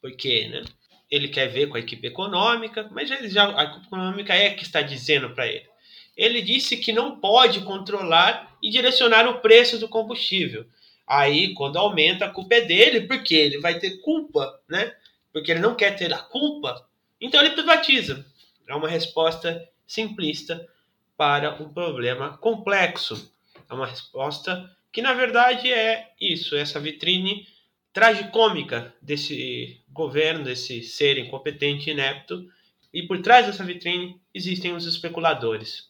Porque, né? ele quer ver com a equipe econômica, mas ele já, a equipe econômica é que está dizendo para ele. Ele disse que não pode controlar e direcionar o preço do combustível. Aí, quando aumenta, a culpa é dele, porque ele vai ter culpa, né? Porque ele não quer ter a culpa, então ele privatiza. É uma resposta simplista para um problema complexo. É uma resposta que, na verdade, é isso, essa vitrine tragicômica desse governo, desse ser incompetente inepto, e por trás dessa vitrine existem os especuladores.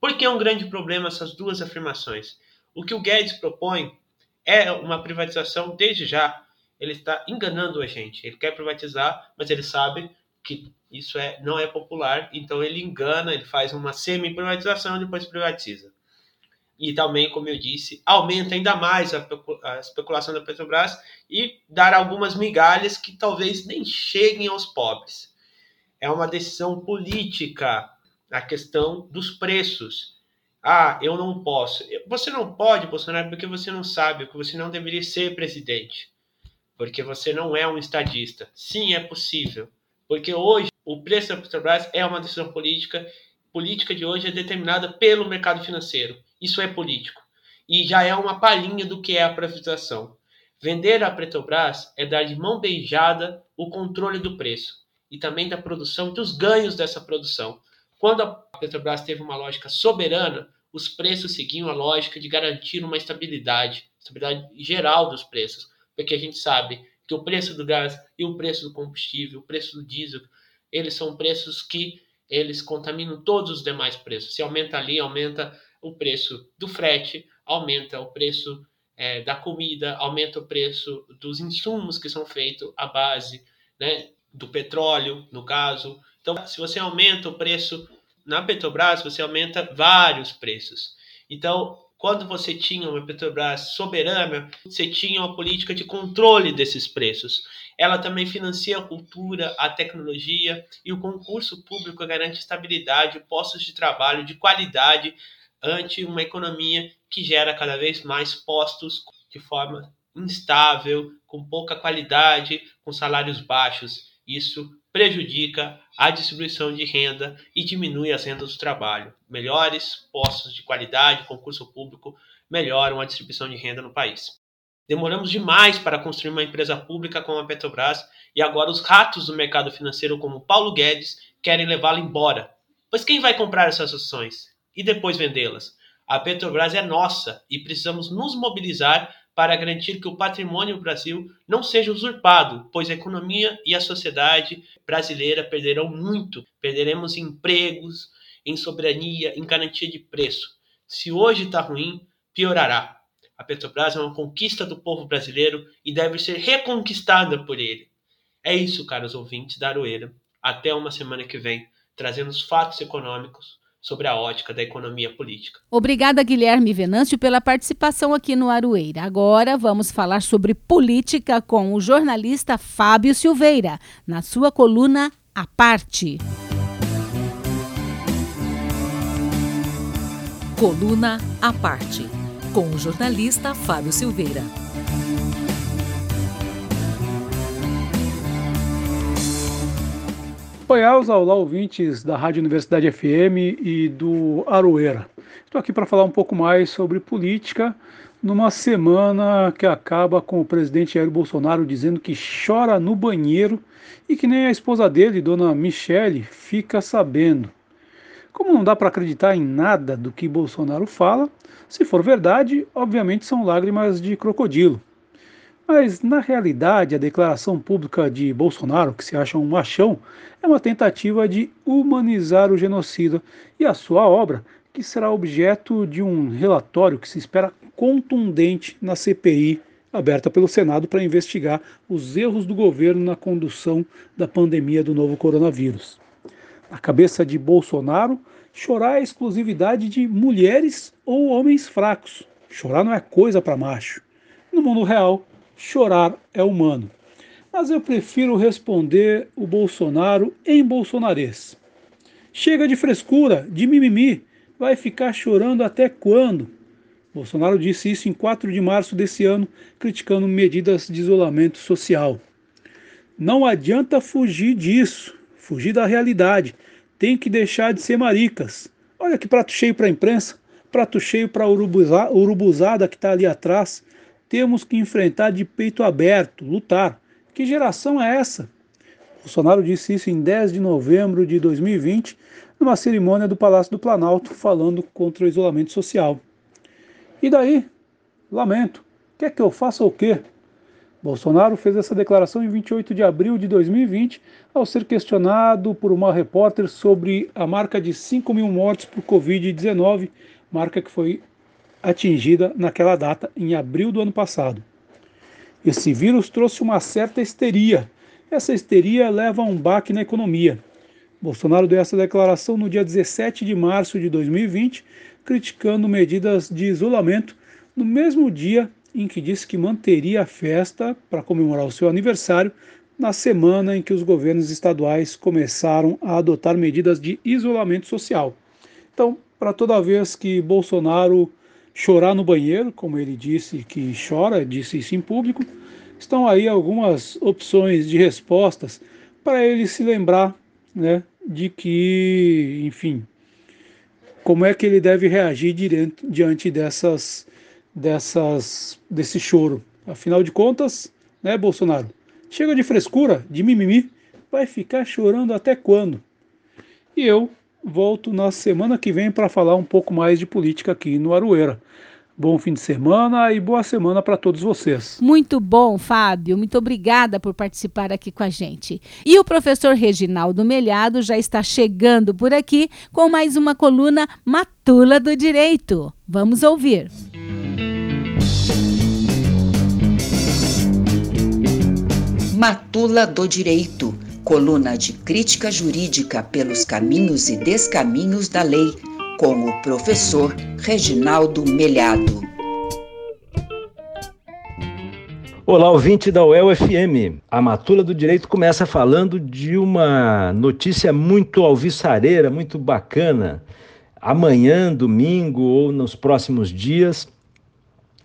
Por que é um grande problema essas duas afirmações? O que o Guedes propõe é uma privatização desde já. Ele está enganando a gente. Ele quer privatizar, mas ele sabe que isso é, não é popular, então ele engana, ele faz uma semi-privatização e depois privatiza e também, como eu disse, aumenta ainda mais a, a especulação da Petrobras e dar algumas migalhas que talvez nem cheguem aos pobres. É uma decisão política a questão dos preços. Ah, eu não posso. Você não pode, Bolsonaro, porque você não sabe, porque você não deveria ser presidente. Porque você não é um estadista. Sim, é possível. Porque hoje o preço da Petrobras é uma decisão política. Política de hoje é determinada pelo mercado financeiro. Isso é político. E já é uma palhinha do que é a privatização. Vender a Petrobras é dar de mão beijada o controle do preço e também da produção e dos ganhos dessa produção. Quando a Petrobras teve uma lógica soberana, os preços seguiam a lógica de garantir uma estabilidade, estabilidade geral dos preços, porque a gente sabe que o preço do gás e o preço do combustível, o preço do diesel, eles são preços que eles contaminam todos os demais preços. Se aumenta ali, aumenta o preço do frete, aumenta o preço é, da comida, aumenta o preço dos insumos que são feitos à base né, do petróleo, no caso. Então, se você aumenta o preço na Petrobras, você aumenta vários preços. Então, quando você tinha uma Petrobras soberana, você tinha uma política de controle desses preços. Ela também financia a cultura, a tecnologia e o concurso público garante estabilidade, postos de trabalho de qualidade ante uma economia que gera cada vez mais postos de forma instável, com pouca qualidade, com salários baixos. Isso prejudica a distribuição de renda e diminui as rendas do trabalho. Melhores postos de qualidade, concurso público, melhoram a distribuição de renda no país. Demoramos demais para construir uma empresa pública como a Petrobras e agora os ratos do mercado financeiro, como Paulo Guedes, querem levá-la embora. Pois quem vai comprar essas ações? e depois vendê-las. A Petrobras é nossa e precisamos nos mobilizar para garantir que o patrimônio do Brasil não seja usurpado, pois a economia e a sociedade brasileira perderão muito. Perderemos empregos, em soberania, em garantia de preço. Se hoje está ruim, piorará. A Petrobras é uma conquista do povo brasileiro e deve ser reconquistada por ele. É isso, caros ouvintes da Aroeira. Até uma semana que vem, trazendo os fatos econômicos sobre a ótica da economia política. Obrigada, Guilherme Venâncio, pela participação aqui no Aroeira. Agora vamos falar sobre política com o jornalista Fábio Silveira, na sua coluna A Parte. Coluna A Parte, com o jornalista Fábio Silveira. Elza, olá ouvintes da Rádio Universidade FM e do Aroeira. Estou aqui para falar um pouco mais sobre política numa semana que acaba com o presidente Jair Bolsonaro dizendo que chora no banheiro e que nem a esposa dele, dona Michele, fica sabendo. Como não dá para acreditar em nada do que Bolsonaro fala, se for verdade, obviamente são lágrimas de crocodilo. Mas, na realidade, a declaração pública de Bolsonaro, que se acha um machão, é uma tentativa de humanizar o genocida e a sua obra, que será objeto de um relatório que se espera contundente na CPI aberta pelo Senado para investigar os erros do governo na condução da pandemia do novo coronavírus. Na cabeça de Bolsonaro, chorar é exclusividade de mulheres ou homens fracos. Chorar não é coisa para macho. No mundo real, chorar é humano. Mas eu prefiro responder o Bolsonaro em bolsonarês. Chega de frescura, de mimimi, vai ficar chorando até quando? Bolsonaro disse isso em 4 de março desse ano, criticando medidas de isolamento social. Não adianta fugir disso, fugir da realidade. Tem que deixar de ser maricas. Olha que prato cheio para a imprensa, prato cheio para a urubuzada que está ali atrás, temos que enfrentar de peito aberto, lutar. Que geração é essa? Bolsonaro disse isso em 10 de novembro de 2020, numa cerimônia do Palácio do Planalto, falando contra o isolamento social. E daí? Lamento. Quer que eu faça o quê? Bolsonaro fez essa declaração em 28 de abril de 2020, ao ser questionado por uma repórter sobre a marca de 5 mil mortes por Covid-19, marca que foi atingida naquela data, em abril do ano passado. Esse vírus trouxe uma certa histeria. Essa histeria leva a um baque na economia. Bolsonaro deu essa declaração no dia 17 de março de 2020, criticando medidas de isolamento, no mesmo dia em que disse que manteria a festa para comemorar o seu aniversário, na semana em que os governos estaduais começaram a adotar medidas de isolamento social. Então, para toda vez que Bolsonaro chorar no banheiro, como ele disse que chora, disse isso em público, estão aí algumas opções de respostas para ele se lembrar né, de que, enfim, como é que ele deve reagir diante, dessas, dessas, desse choro. Afinal de contas, né, Bolsonaro? Chega de frescura, de mimimi, vai ficar chorando até quando? E eu volto na semana que vem para falar um pouco mais de política aqui no Aroeira. Bom fim de semana e boa semana para todos vocês. Muito bom, Fábio. Muito obrigada por participar aqui com a gente. E o professor Reginaldo Melhado já está chegando por aqui com mais uma coluna Matula do Direito. Vamos ouvir. Matula do Direito coluna de crítica jurídica pelos caminhos e descaminhos da lei, com o professor Reginaldo Melhado. Olá, ouvinte da UEL-FM. A Matula do Direito começa falando de uma notícia muito alvissareira, muito bacana. Amanhã, domingo ou nos próximos dias,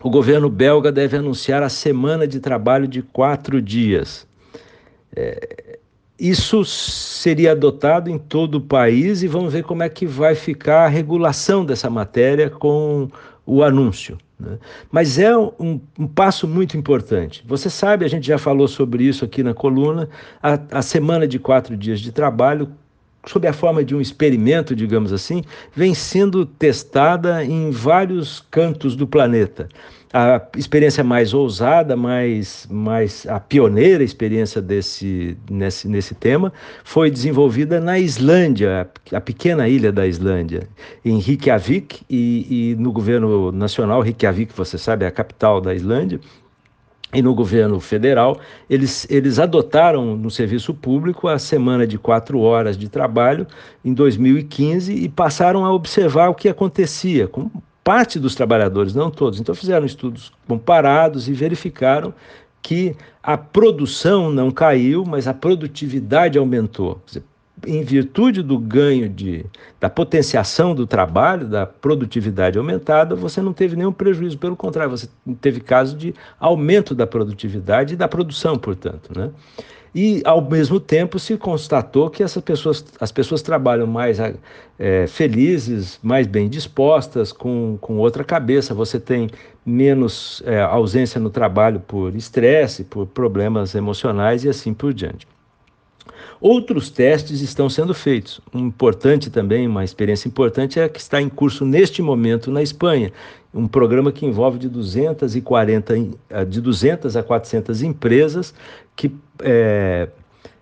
o governo belga deve anunciar a semana de trabalho de quatro dias. É, isso seria adotado em todo o país e vamos ver como é que vai ficar a regulação dessa matéria com o anúncio. Né? Mas é um, um, passo muito importante. Você sabe, a gente já falou sobre isso aqui na coluna, a, a semana de quatro dias de trabalho sob a forma de um experimento, digamos assim, vem sendo testada em vários cantos do planeta a experiência mais ousada, mais, mais a pioneira experiência desse, nesse, nesse tema foi desenvolvida na Islândia, a pequena ilha da Islândia, em Reykjavik, e, e no governo nacional, Reykjavik, você sabe, é a capital da Islândia, e no governo federal, eles, eles adotaram no serviço público a semana de quatro horas de trabalho em 2015 e passaram a observar o que acontecia com parte dos trabalhadores, não todos. Então fizeram estudos comparados e verificaram que a produção não caiu, mas a produtividade aumentou. Dizer, em virtude do ganho de, da potenciação do trabalho, da produtividade aumentada, você não teve nenhum prejuízo. Pelo contrário, você teve caso de aumento da produtividade e da produção, portanto. Né? E, ao mesmo tempo, se constatou que essas pessoas, as pessoas trabalham mais é, felizes, mais bem dispostas, com, com outra cabeça. Você tem menos é, ausência no trabalho por estresse, por problemas emocionais e assim por diante. Outros testes estão sendo feitos. Um importante também, uma experiência importante é que está em curso neste momento na Espanha, um programa que envolve de 240 eh, de 200 a 400 empresas que é,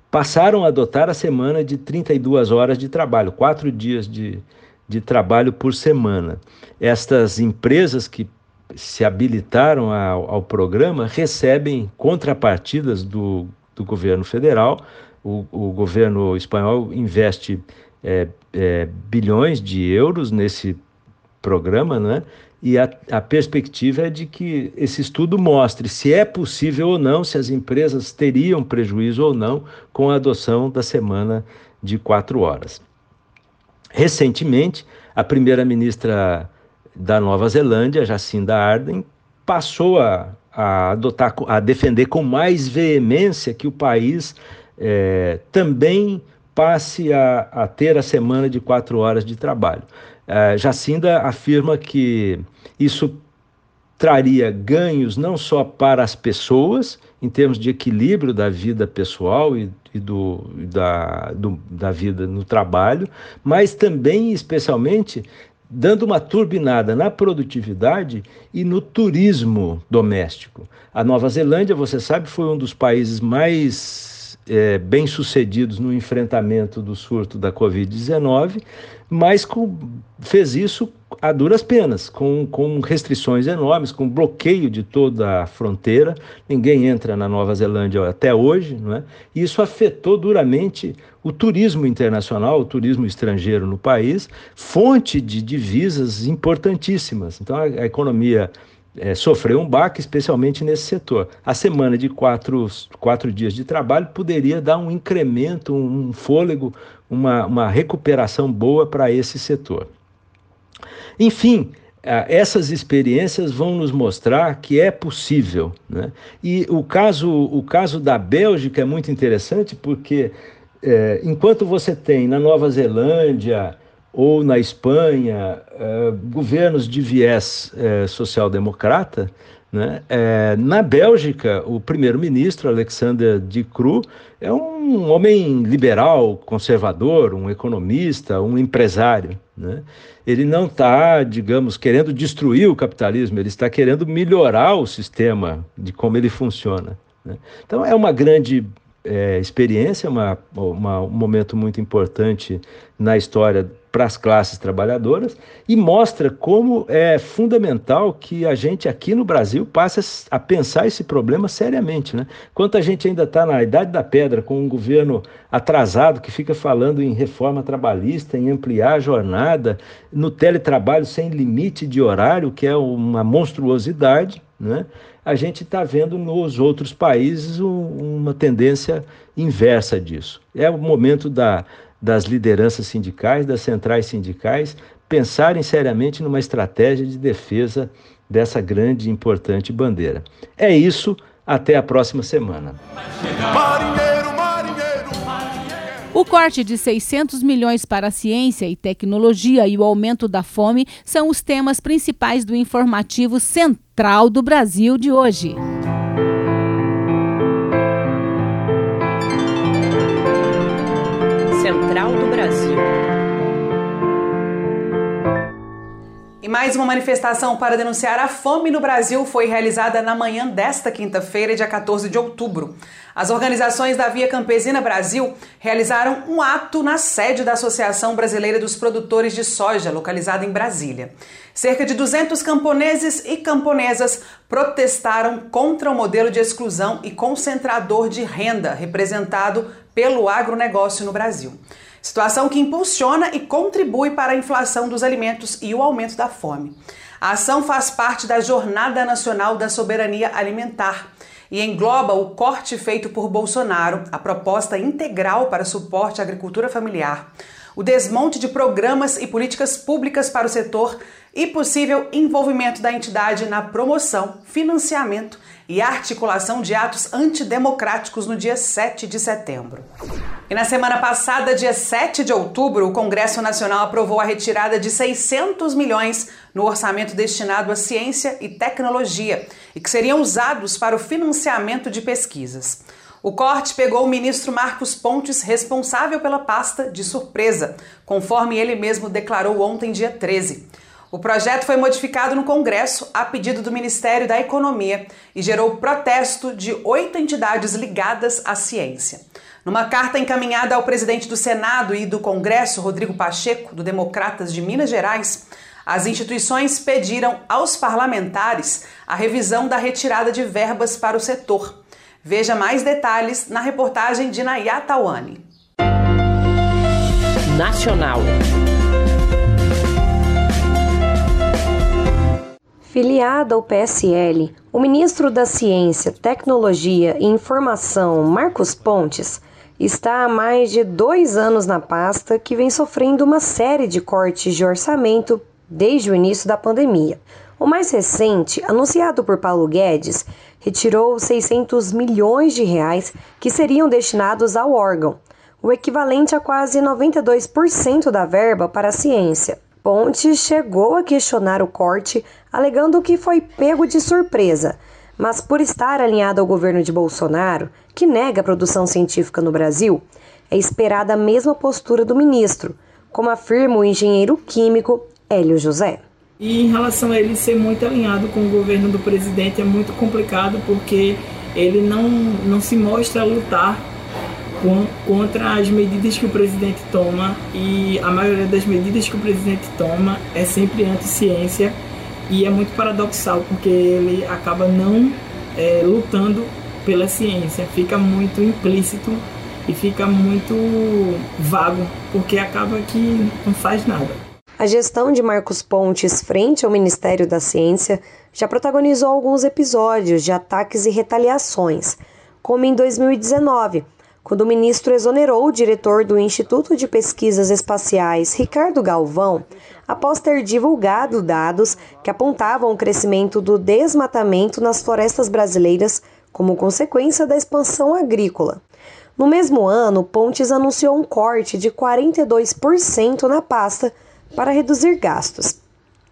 passaram a adotar a semana de 32 horas de trabalho, quatro dias de, de trabalho por semana. Estas empresas que se habilitaram ao, ao programa recebem contrapartidas do, do governo federal o, o governo espanhol investe é, é, bilhões de euros nesse programa, né? E a, a, perspectiva é de que esse estudo mostre se é possível ou não, se as empresas teriam prejuízo ou não com a adoção da semana de quatro horas. Recentemente, a primeira-ministra da Nova Zelândia, Jacinda Ardern, passou a, a adotar, a defender com mais veemência que o país é, também passe a, a, ter a semana de quatro horas de trabalho. É, Jacinda afirma que isso traria ganhos não só para as pessoas, em termos de equilíbrio da vida pessoal e, e do, da, do, da vida no trabalho, mas também, especialmente, dando uma turbinada na produtividade e no turismo doméstico. A Nova Zelândia, você sabe, foi um dos países mais é, bem-sucedidos no enfrentamento do surto da Covid-19, mas com, fez isso a duras penas, com, com restrições enormes, com bloqueio de toda a fronteira. Ninguém entra na Nova Zelândia até hoje, não é? e isso afetou duramente o turismo internacional, o turismo estrangeiro no país, fonte de divisas importantíssimas. Então, a, a economia é, sofreu um baque, especialmente nesse setor. A semana de quatro, quatro dias de trabalho poderia dar um incremento, um fôlego, uma, uma recuperação boa para esse setor. Enfim, essas experiências vão nos mostrar que é possível. Né? E o caso, o caso da Bélgica é muito interessante porque, é, enquanto você tem na Nova Zelândia, ou na Espanha, eh, governos de viés eh, social-democrata, né? É, na Bélgica, o primeiro-ministro, Alexander De Croo, é um homem liberal, conservador, um economista, um empresário. Né? Ele não está, digamos, querendo destruir o capitalismo, ele está querendo melhorar o sistema de como ele funciona. Né? Então, é uma grande é, experiência, uma, uma, um momento muito importante na história para as classes trabalhadoras e mostra como é fundamental que a gente aqui no Brasil passe a pensar esse problema seriamente. Né? Enquanto a gente ainda está na idade da pedra, com um governo atrasado que fica falando em reforma trabalhista, em ampliar a jornada, no teletrabalho sem limite de horário, que é uma monstruosidade, né? a gente está vendo nos outros países um, uma tendência inversa disso. É o momento da das lideranças sindicais, das centrais sindicais, pensarem seriamente numa estratégia de defesa dessa grande e importante bandeira. É isso, até a próxima semana. O corte de 600 milhões para a ciência e tecnologia e o aumento da fome são os temas principais do informativo Central do Brasil de hoje. E mais uma manifestação para denunciar a fome no Brasil foi realizada na manhã desta quinta-feira, dia 14 de outubro. As organizações da Via Campesina Brasil realizaram um ato na sede da Associação Brasileira dos Produtores de Soja, localizada em Brasília. Cerca de 200 camponeses e camponesas protestaram contra o modelo de exclusão e concentrador de renda representado pelo agronegócio no Brasil situação que impulsiona e contribui para a inflação dos alimentos e o aumento da fome. A ação faz parte da Jornada Nacional da Soberania Alimentar e engloba o corte feito por Bolsonaro, a proposta integral para suporte à agricultura familiar, o desmonte de programas e políticas públicas para o setor e possível envolvimento da entidade na promoção, financiamento e articulação de atos antidemocráticos no dia 7 de setembro. E na semana passada, dia 7 de outubro, o Congresso Nacional aprovou a retirada de 600 milhões no orçamento destinado à ciência e tecnologia e que seriam usados para o financiamento de pesquisas. O corte pegou o ministro Marcos Pontes, responsável pela pasta, de surpresa, conforme ele mesmo declarou ontem, dia 13. O projeto foi modificado no Congresso a pedido do Ministério da Economia e gerou protesto de oito entidades ligadas à ciência. Numa carta encaminhada ao presidente do Senado e do Congresso, Rodrigo Pacheco, do Democratas de Minas Gerais, as instituições pediram aos parlamentares a revisão da retirada de verbas para o setor. Veja mais detalhes na reportagem de Nayata Wani. Nacional. Filiado ao PSL, o ministro da Ciência, Tecnologia e Informação, Marcos Pontes, está há mais de dois anos na pasta que vem sofrendo uma série de cortes de orçamento desde o início da pandemia. O mais recente, anunciado por Paulo Guedes, retirou 600 milhões de reais que seriam destinados ao órgão, o equivalente a quase 92% da verba para a ciência. Pontes chegou a questionar o corte, alegando que foi pego de surpresa, mas por estar alinhado ao governo de Bolsonaro, que nega a produção científica no Brasil, é esperada a mesma postura do ministro, como afirma o engenheiro químico Hélio José. E em relação a ele ser muito alinhado com o governo do presidente é muito complicado porque ele não, não se mostra lutar contra as medidas que o presidente toma e a maioria das medidas que o presidente toma é sempre anti-ciência e é muito paradoxal porque ele acaba não é, lutando pela ciência, fica muito implícito e fica muito vago porque acaba que não faz nada. A gestão de Marcos Pontes frente ao Ministério da Ciência já protagonizou alguns episódios de ataques e retaliações, como em 2019 quando o ministro exonerou o diretor do Instituto de Pesquisas Espaciais, Ricardo Galvão, após ter divulgado dados que apontavam o crescimento do desmatamento nas florestas brasileiras como consequência da expansão agrícola. No mesmo ano, Pontes anunciou um corte de 42% na pasta para reduzir gastos.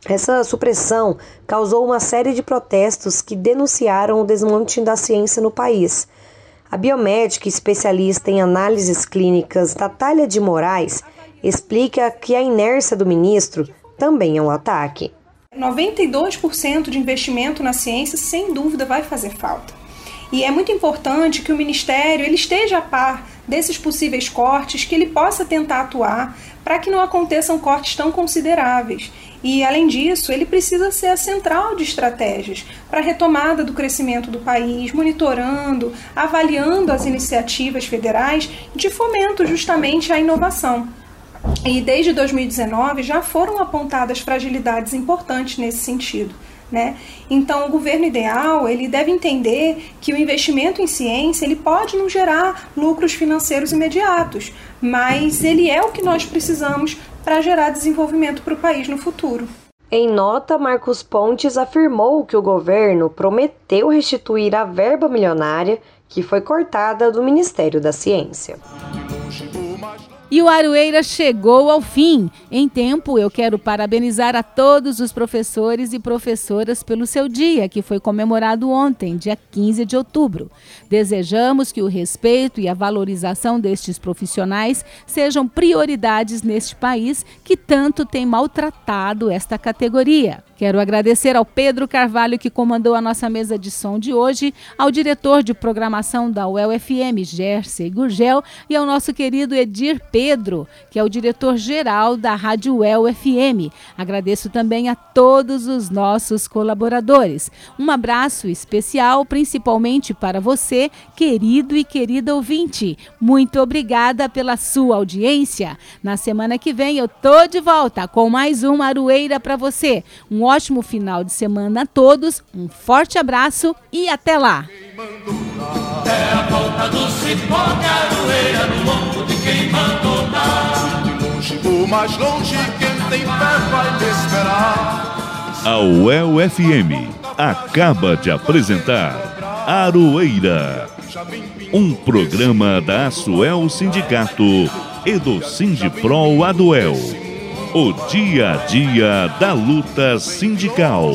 Essa supressão causou uma série de protestos que denunciaram o desmonte da ciência no país a biomédica especialista em análises clínicas Natália de Moraes explica que a inércia do ministro também é um ataque. 92% de investimento na ciência, sem dúvida, vai fazer falta. E é muito importante que o Ministério ele esteja a par desses possíveis cortes, que ele possa tentar atuar para que não aconteçam cortes tão consideráveis. E, além disso, ele precisa ser a central de estratégias para a retomada do crescimento do país, monitorando, avaliando as iniciativas federais de fomento justamente à inovação. E desde 2019 já foram apontadas fragilidades importantes nesse sentido. Né? Então, o governo ideal ele deve entender que o investimento em ciência ele pode não gerar lucros financeiros imediatos, mas ele é o que nós precisamos para gerar desenvolvimento para o país no futuro. Em nota, Marcos Pontes afirmou que o governo prometeu restituir a verba milionária que foi cortada do Ministério da Ciência. E o Aroeira chegou ao fim. Em tempo, eu quero parabenizar a todos os professores e professoras pelo seu dia, que foi comemorado ontem, dia 15 de outubro. Desejamos que o respeito e a valorização destes profissionais sejam prioridades neste país que tanto tem maltratado esta categoria. Quero agradecer ao Pedro Carvalho, que comandou a nossa mesa de som de hoje, ao diretor de programação da UEL-FM, Jersey Gurgel, e ao nosso querido Edir Pedro, que é o diretor-geral da Rádio UEL-FM. Agradeço também a todos os nossos colaboradores. Um abraço especial, principalmente para você, querido e querida ouvinte. Muito obrigada pela sua audiência. Na semana que vem eu tô de volta com mais uma Arueira para você. Um ótimo final de semana a todos, um forte abraço e até lá! A UEL FM acaba de apresentar Aroeira, um programa da Asuel Sindicato e do Sindipro Aduel o dia a dia da luta sindical.